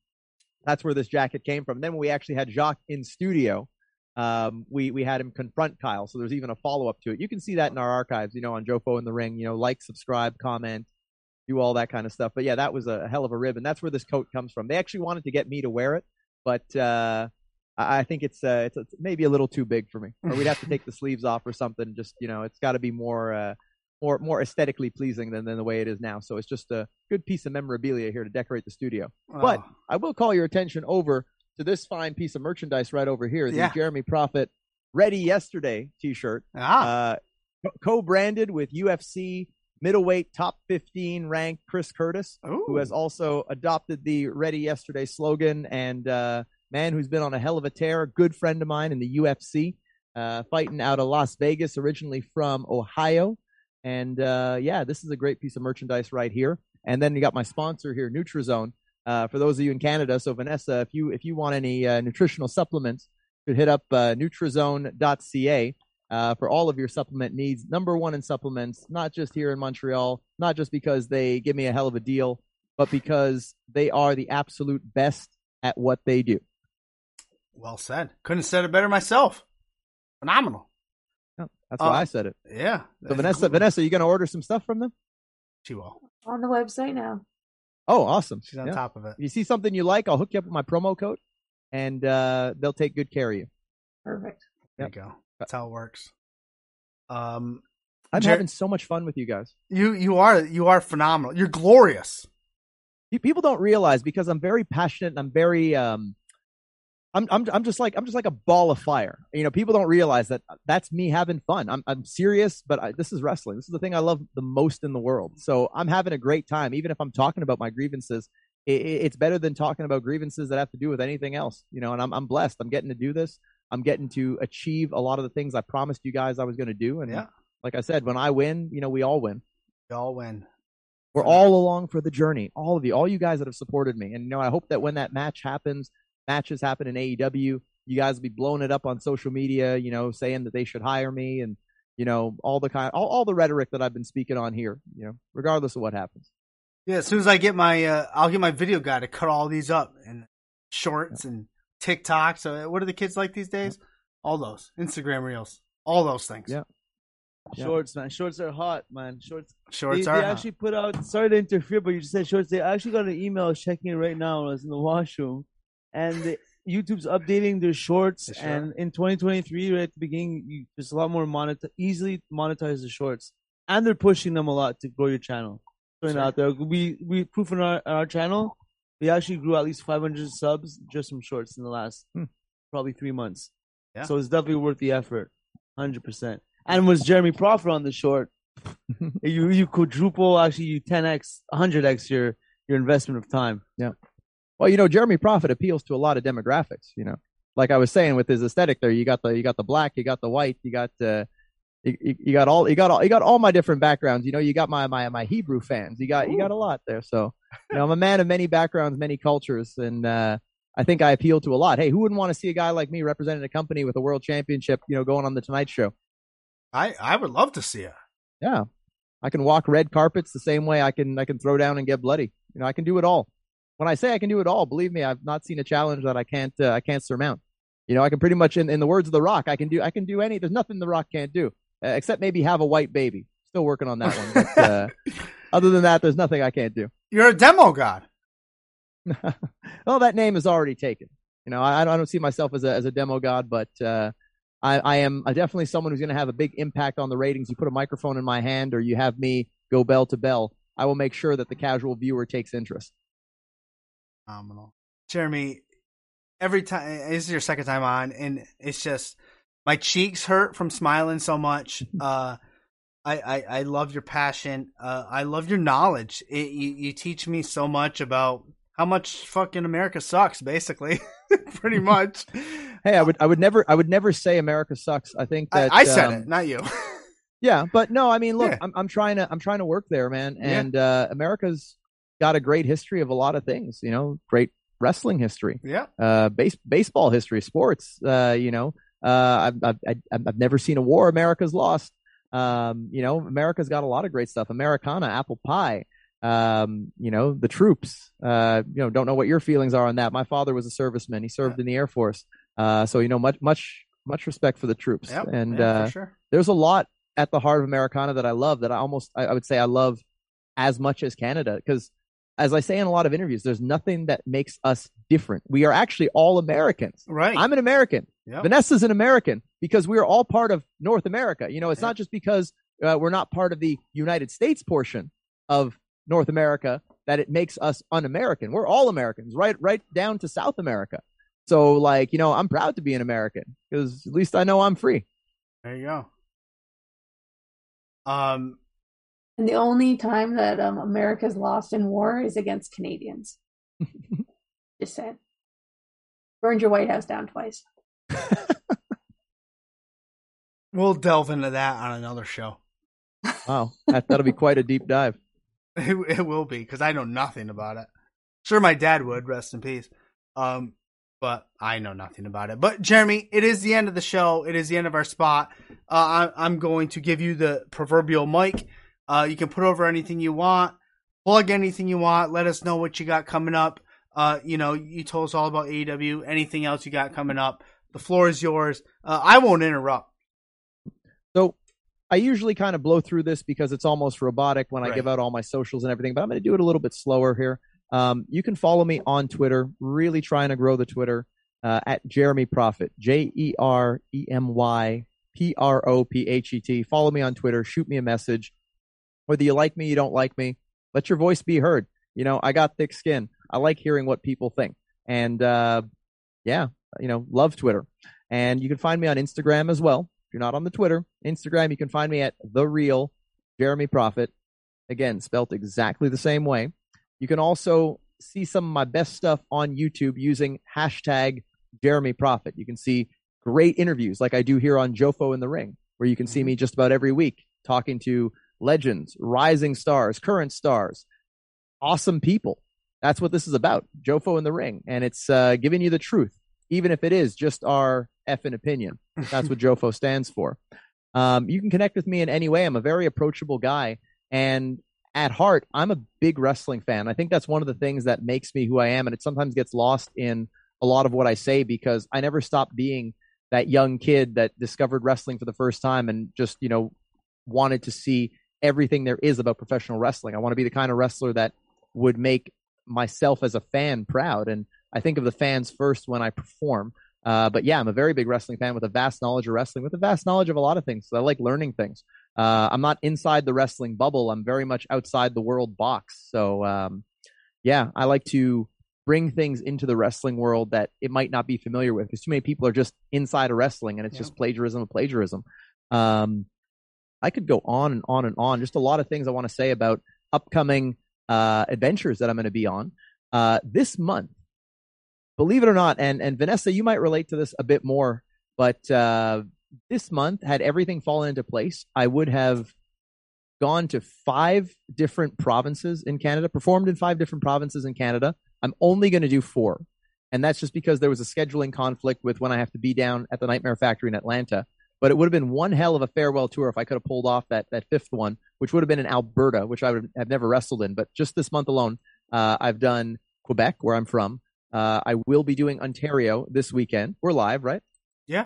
that's where this jacket came from. Then when we actually had Jacques in studio, um, we we had him confront Kyle. So there's even a follow up to it. You can see that in our archives. You know, on Jofo in the Ring. You know, like, subscribe, comment, do all that kind of stuff. But yeah, that was a hell of a rib, and that's where this coat comes from. They actually wanted to get me to wear it, but uh, I I think it's uh, it's, it's maybe a little too big for me, <laughs> or we'd have to take the sleeves off or something. Just you know, it's got to be more uh, more more aesthetically pleasing than than the way it is now. So it's just a good piece of memorabilia here to decorate the studio. But Oh. I will call your attention over to this fine piece of merchandise right over here, the Yeah. Jeremy Prophet Ready Yesterday T-shirt, ah, uh, co-branded with UFC middleweight top 15 ranked Chris Curtis, who has also adopted the Ready Yesterday slogan, and uh, man who's been on a hell of a tear, good friend of mine in the UFC, uh, fighting out of Las Vegas, originally from Ohio. And uh, yeah, this is a great piece of merchandise right here. And then you got my sponsor here, Nutrizone. Uh, for those of you in Canada, so Vanessa, if you if you want any uh, nutritional supplements, you could hit up uh, Nutrizone.ca uh, for all of your supplement needs. Number one in supplements, not just here in Montreal, not just because they give me a hell of a deal, but because they are the absolute best at what they do. Well said. Couldn't have said it better myself. Phenomenal. Yeah, that's Uh, why I said it. Yeah. So Vanessa, cool. Vanessa, you gonna order some stuff from them? She will. On the website now. Oh, awesome! She's on Yeah. top of it. If you see something you like, I'll hook you up with my promo code, and uh, they'll take good care of you. Perfect. There you go. That's how it works. Um, I'm Jer- having so much fun with you guys. you you are you are phenomenal. You're glorious. Pe- People don't realize because I'm very passionate and I'm very um, I'm I'm I'm just like I'm just like a ball of fire. You know, people don't realize that that's me having fun. I'm I'm serious, but I, this is wrestling. This is the thing I love the most in the world. So I'm having a great time, even if I'm talking about my grievances. It, it's better than talking about grievances that have to do with anything else. You know, and I'm I'm blessed. I'm getting to do this. I'm getting to achieve a lot of the things I promised you guys I was going to do. And Yeah. like I said, when I win, you know, we all win. We all win. We're all along for the journey. All of you, all you guys that have supported me. And you know, I hope that when that match happens, matches happen in AEW, you guys will be blowing it up on social media, you know, saying that they should hire me and you know, all the kind all, all the rhetoric that I've been speaking on here, you know, regardless of what happens. Yeah, as soon as I get my, uh, I'll get my video guy to cut all these up and shorts and TikTok. So what are the kids like these days? All those Instagram reels, all those things. Yeah. Yeah. Shorts, man. Shorts are hot, man. Shorts. Shorts they, are they hot. actually put out. Sorry to interfere, but you just said shorts. They actually got an email checking it right now. when I was in the washroom, and YouTube's updating their shorts. Sure And in 2023, right at the beginning, you, there's a lot more monetize, easily monetize the shorts, and they're pushing them a lot to grow your channel. Sure. out there. We we proof on our on our channel. We actually grew at least 500 subs just from shorts in the last Hmm. probably three months. Yeah. So it's definitely worth the effort, hundred percent. And was Jeremy Prophet on the short? <laughs> you you quadruple actually you 10x 100x your your investment of time Well, you know, Jeremy Prophet appeals to a lot of demographics. You know, like I was saying with his aesthetic, there you got the you got the black, you got the white, you got uh, you, you got all you got all you got all my different backgrounds. You know, you got my my my Hebrew fans. You got you got a lot there. So, you know, I'm a man of many backgrounds, many cultures, and uh, I think I appeal to a lot. Hey, who wouldn't want to see a guy like me representing a company with a world championship? You know, going on the Tonight Show. I I would love to see it. Yeah, I can walk red carpets the same way I can I can throw down and get bloody. You know, I can do it all. When I say I can do it all, believe me, I've not seen a challenge that I can't uh, I can't surmount. You know, I can pretty much, in, in the words of The Rock, I can do I can do any. There's nothing The Rock can't do, uh, except maybe have a white baby. Still working on that one. But, uh, <laughs> other than that, there's nothing I can't do. You're a demo god. <laughs> well, that name is already taken. You know, I, I don't see myself as a as a demo god, but uh, I, I am definitely someone who's going to have a big impact on the ratings. You put a microphone in my hand, or you have me go bell to bell. I will make sure that the casual viewer takes interest. Phenomenal. Jeremy, every time this is your second time on, and it's just my cheeks hurt from smiling so much. <laughs> Uh, I, I I love your passion. Uh, I love your knowledge. It, you you teach me so much about how much fucking America sucks, basically, <laughs> pretty <laughs> much. Hey, I would I would never I would never say America sucks. I think I, that I said um, it, not you. Yeah, but no, I mean, look, Yeah. I'm I'm trying to I'm trying to work there, man, Yeah. and uh, America's got a great history of a lot of things. You know, great wrestling history. yeah, uh, base, baseball history, sports. Uh, you know, uh, I've, I've, I've I've never seen a war America's lost. Um, you know, America's got a lot of great stuff. Americana, apple pie, um, you know, the troops. Uh, you know, don't know what your feelings are on that. My father was a serviceman. He served in the Air Force. Uh, so you know, much much much respect for the troops. Yep, and yeah, uh, sure. there's a lot at the heart of Americana that I love. That I almost I, I would say I love as much as Canada because. As I say in a lot of interviews, there's nothing that makes us different. We are actually all Americans. Right. I'm an American. Yep. Vanessa's an American because we're all part of North America. You know, it's Yeah. not just because uh, we're not part of the United States portion of North America that it makes us un-American. We're all Americans, right? Right down to South America. So, like, you know, I'm proud to be an American because at least I know I'm free. There you go. Um, And the only time that um, America's lost in war is against Canadians. <laughs> Just said. Burned your White House down twice. <laughs> we'll delve into that on another show. Wow, that, that'll be quite a deep dive. <laughs> It, it will be because I know nothing about it. Sure, my dad would. Rest in peace. Um, but I know nothing about it. But Jeremy, it is the end of the show. It is the end of our spot. Uh, I, I'm going to give you the proverbial mic. Uh, you can put over anything you want, plug anything you want. Let us know what you got coming up. Uh, you know, you told us all about AEW. Anything else you got coming up? The floor is yours. Uh, I won't interrupt. So I usually kind of blow through this because it's almost robotic when I Right. give out all my socials and everything, but I'm going to do it a little bit slower here. Um, you can follow me on Twitter, really trying to grow the Twitter uh, at Jeremy Prophet, J E R E M Y P R O P H E T. Follow me on Twitter, shoot me a message. Whether you like me, you don't like me, let your voice be heard. You know, I got thick skin. I like hearing what people think. And uh, yeah, you know, love Twitter. And you can find me on Instagram as well. If you're not on the Twitter, Instagram, you can find me at the real Jeremy Prophet. Again, spelt exactly the same way. You can also see some of my best stuff on YouTube using hashtag Jeremy Prophet. You can see great interviews like I do here on Jofo in the Ring, where you can see me just about every week talking to legends, rising stars, current stars, awesome people. That's what this is about, Jofo in the Ring. And it's uh, giving you the truth, even if it is just our effing opinion. That's what <laughs> Jofo stands for. Um, you can connect with me in any way. I'm a very approachable guy. And at heart, I'm a big wrestling fan. I think that's one of the things that makes me who I am. And it sometimes gets lost in a lot of what I say because I never stopped being that young kid that discovered wrestling for the first time and just, you know, wanted to see everything there is about professional wrestling. I want to be the kind of wrestler that would make myself as a fan proud. And I think of the fans first when I perform. Uh, but yeah, I'm a very big wrestling fan with a vast knowledge of wrestling, with a vast knowledge of a lot of things. So I like learning things. Uh, I'm not inside the wrestling bubble. I'm very much outside the world box. So um, yeah, I like to bring things into the wrestling world that it might not be familiar with because too many people are just inside of wrestling and it's Yeah. just plagiarism of plagiarism. Um, I could go on and on and on. Just a lot of things I want to say about upcoming uh, adventures that I'm going to be on uh, this month. Believe it or not, and and Vanessa, you might relate to this a bit more, but uh, this month had everything fallen into place, I would have gone to five different provinces in Canada, performed in five different provinces in Canada. I'm only going to do four. And that's just because there was a scheduling conflict with when I have to be down at the Nightmare Factory in Atlanta. But it would have been one hell of a farewell tour if I could have pulled off that, that fifth one, which would have been in Alberta, which I would have never wrestled in. But just this month alone, uh, I've done Quebec, where I'm from. Uh, I will be doing Ontario this weekend. We're live, right? Yeah.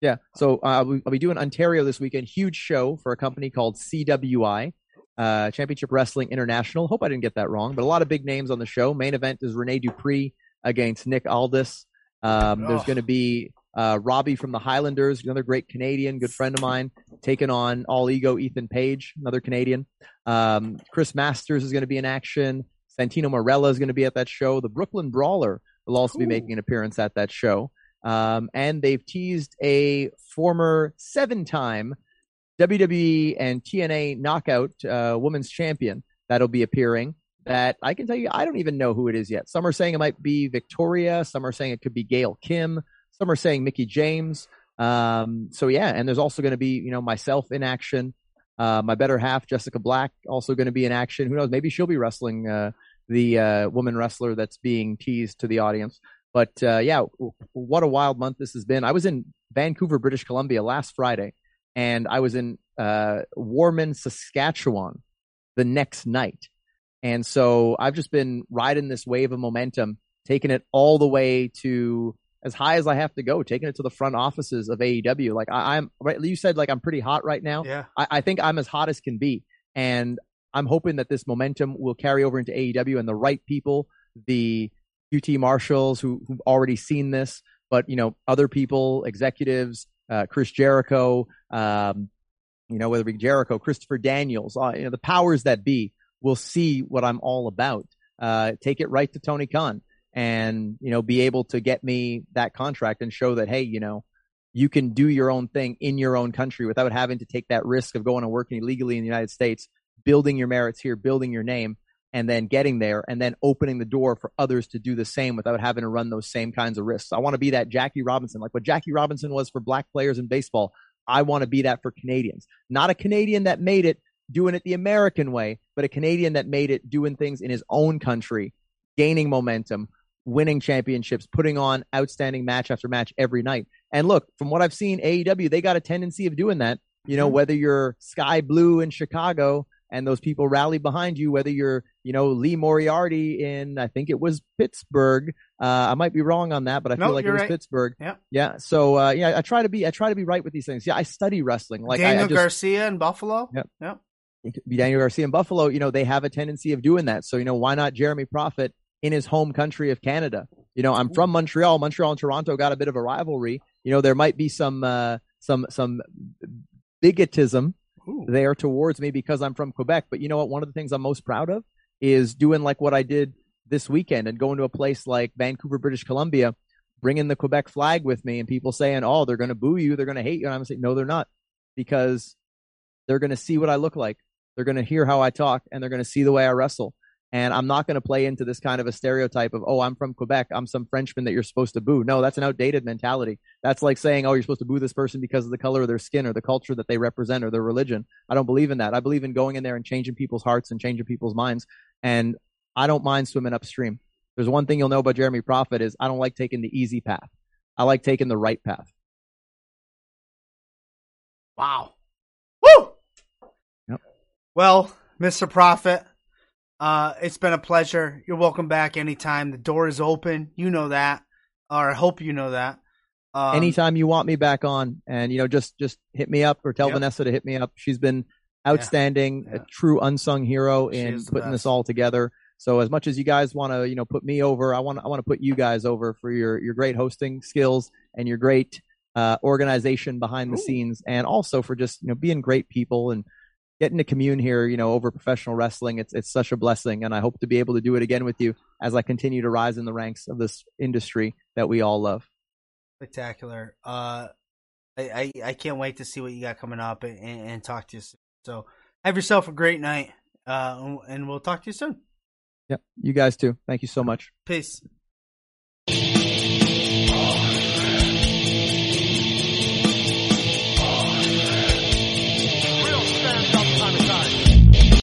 Yeah. So uh, I'll be- doing Ontario this weekend. Huge show for a company called CWI, uh, Championship Wrestling International. Hope I didn't get that wrong, but a lot of big names on the show. Main event is Rene Dupree against Nick Aldis. Um, there's Oh. going to be uh, Robbie from the Highlanders, another great Canadian, good friend of mine, taking on All Ego Ethan Page, another Canadian. Um, Chris Masters is going to be in action. Santino Marella is going to be at that show. The Brooklyn Brawler will also be making an appearance at that show. Um, and they've teased a former seven time WWE and TNA knockout uh, women's champion that'll be appearing. That I can tell you, I don't even know who it is yet. Some are saying it might be Victoria. Some are saying it could be Gail Kim. Some are saying Mickie James. Um, so yeah, and there's also going to be, you know, myself in action. Uh, my better half, Jessica Black, also going to be in action. Who knows? Maybe she'll be wrestling uh, the uh, woman wrestler that's being teased to the audience. But uh, yeah, what a wild month this has been. I was in Vancouver, British Columbia last Friday, and I was in uh, Warman, Saskatchewan the next night. And so I've just been riding this wave of momentum, taking it all the way to as high as I have to go, taking it to the front offices of AEW. Like I, am right. You said like I'm pretty hot right now. Yeah. I, I think I'm as hot as can be. And I'm hoping that this momentum will carry over into AEW and the right people, the QT Marshalls who, who've already seen this, but you know, other people, executives, uh, Chris Jericho, um, you know, whether it be Jericho, Christopher Daniels, uh, you know, the powers that be will see what I'm all about. Uh, take it right to Tony Khan and, you know, be able to get me that contract and show that, hey, you know, you can do your own thing in your own country without having to take that risk of going and working illegally in the United States, building your merits here, building your name, and then getting there and then opening the door for others to do the same without having to run those same kinds of risks. I want to be that Jackie Robinson, like what Jackie Robinson was for black players in baseball. I want to be that for Canadians. Not a Canadian that made it doing it the American way, but a Canadian that made it doing things in his own country, gaining momentum, winning championships, putting on outstanding match after match every night. And look, from what I've seen, AEW, they got a tendency of doing that. You know, mm-hmm. whether you're Skye Blue in Chicago and those people rally behind you, whether you're, you know, Lee Moriarty in, I think it was Pittsburgh. Uh, I might be wrong on that, but I feel like it was right. Pittsburgh. Yeah. Yeah. So, uh, yeah, I try to be, I try to be right with these things. Yeah. I study wrestling. Like Daniel I, I just, Garcia in Buffalo. Yep. Yep. Daniel Garcia in Buffalo, you know, they have a tendency of doing that. So, you know, why not Jeremy Prophet in his home country of Canada? You know, I'm from Montreal. Montreal and Toronto got a bit of a rivalry. You know, there might be some, uh, some, some bigotism Ooh. there towards me because I'm from Quebec. But you know what? One of the things I'm most proud of is doing like what I did this weekend and going to a place like Vancouver, British Columbia, bringing the Quebec flag with me and people saying, oh, they're going to boo you. They're going to hate you. And I'm saying, no, they're not because they're going to see what I look like. They're going to hear how I talk and they're going to see the way I wrestle. And I'm not going to play into this kind of a stereotype of, oh, I'm from Quebec. I'm some Frenchman that you're supposed to boo. No, that's an outdated mentality. That's like saying, oh, you're supposed to boo this person because of the color of their skin or the culture that they represent or their religion. I don't believe in that. I believe in going in there and changing people's hearts and changing people's minds. And I don't mind swimming upstream. There's one thing you'll know about Jeremy Prophet is I don't like taking the easy path. I like taking the right path. Wow. Woo! Yep. Well, Mr. Prophet, uh, it's been a pleasure. You're welcome back anytime. The door is open. You know that, or I hope you know that. Um, anytime you want me back on, and you know, just just hit me up or tell yep. Vanessa to hit me up. She's been outstanding, yeah, yeah. a true unsung hero she in putting this all together. So as much as you guys want to, you know, put me over, I want I want to put you guys over for your your great hosting skills and your great uh, organization behind the Ooh. scenes, and also for just you know being great people and getting to commune here, you know, over professional wrestling. It's it's such a blessing, and I hope to be able to do it again with you as I continue to rise in the ranks of this industry that we all love. Spectacular. Uh, I I, I can't wait to see what you got coming up and, and talk to you. Soon. So have yourself a great night, uh, and we'll talk to you soon. Yep, you guys too. Thank you so much. Peace.